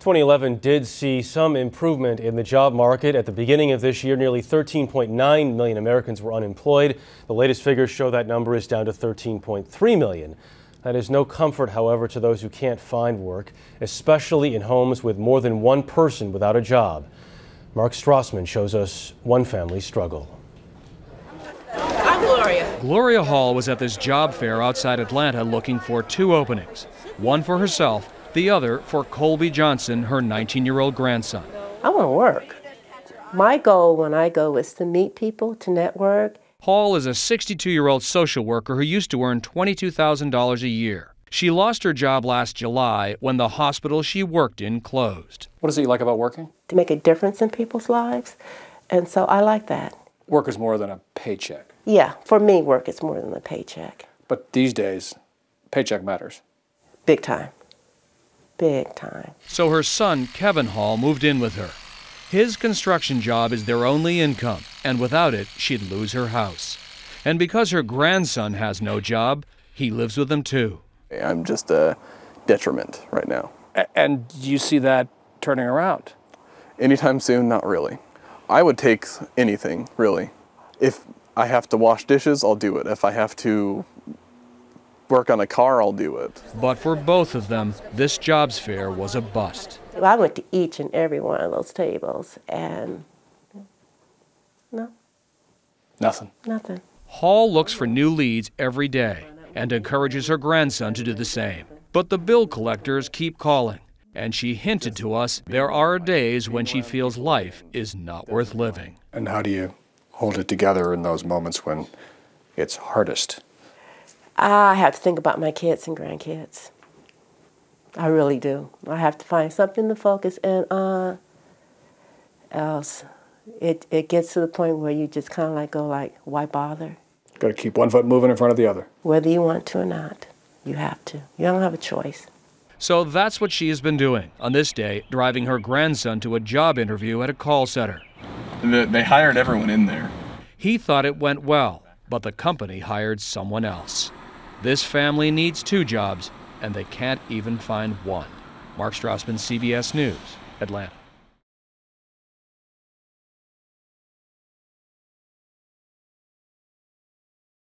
2011 did see some improvement in the job market. At the beginning of this year, nearly 13.9 million Americans were unemployed. The latest figures show that number is down to 13.3 million. That is no comfort, however, to those who can't find work, especially in homes with more than one person without a job. Mark Strassmann shows us one family's struggle. I'm Gloria. Gloria Hall was at this job fair outside Atlanta looking for two openings one for herself the other for Colby Johnson, her 19 year old grandson. I want to work. My goal when I go is to meet people, to network. Hall is a 62 year old social worker who used to earn $22,000 a year. She lost her job last July when the hospital she worked in closed. What is it you like about working? To make a difference in people's lives. And so I like that. Work is more than a paycheck. Yeah, for me, work is more than a paycheck. But these days, paycheck matters. Big time big time. So her son, Kevin Hall, moved in with her. His construction job is their only income, and without it, she'd lose her house. And because her grandson has no job, he lives with them too. I'm just a detriment right now. And you see that turning around? Anytime soon, not really. I would take anything, really. If I have to wash dishes, I'll do it. If I have to work on a car, I'll do it. But for both of them, this jobs fair was a bust. I went to each and every one of those tables, and no. Nothing. Nothing. Hall looks for new leads every day and encourages her grandson to do the same. But the bill collectors keep calling, and she hinted to us there are days when she feels life is not worth living. And how do you hold it together in those moments when it's hardest? I have to think about my kids and grandkids. I really do. I have to find something to focus in on. Else, it it gets to the point where you just kind of like go like, why bother? Got to keep one foot moving in front of the other. Whether you want to or not, you have to. You don't have a choice. So that's what she has been doing on this day, driving her grandson to a job interview at a call center. The, they hired everyone in there. He thought it went well, but the company hired someone else. This family needs two jobs, and they can't even find one. Mark Strassmann, CBS News, Atlanta.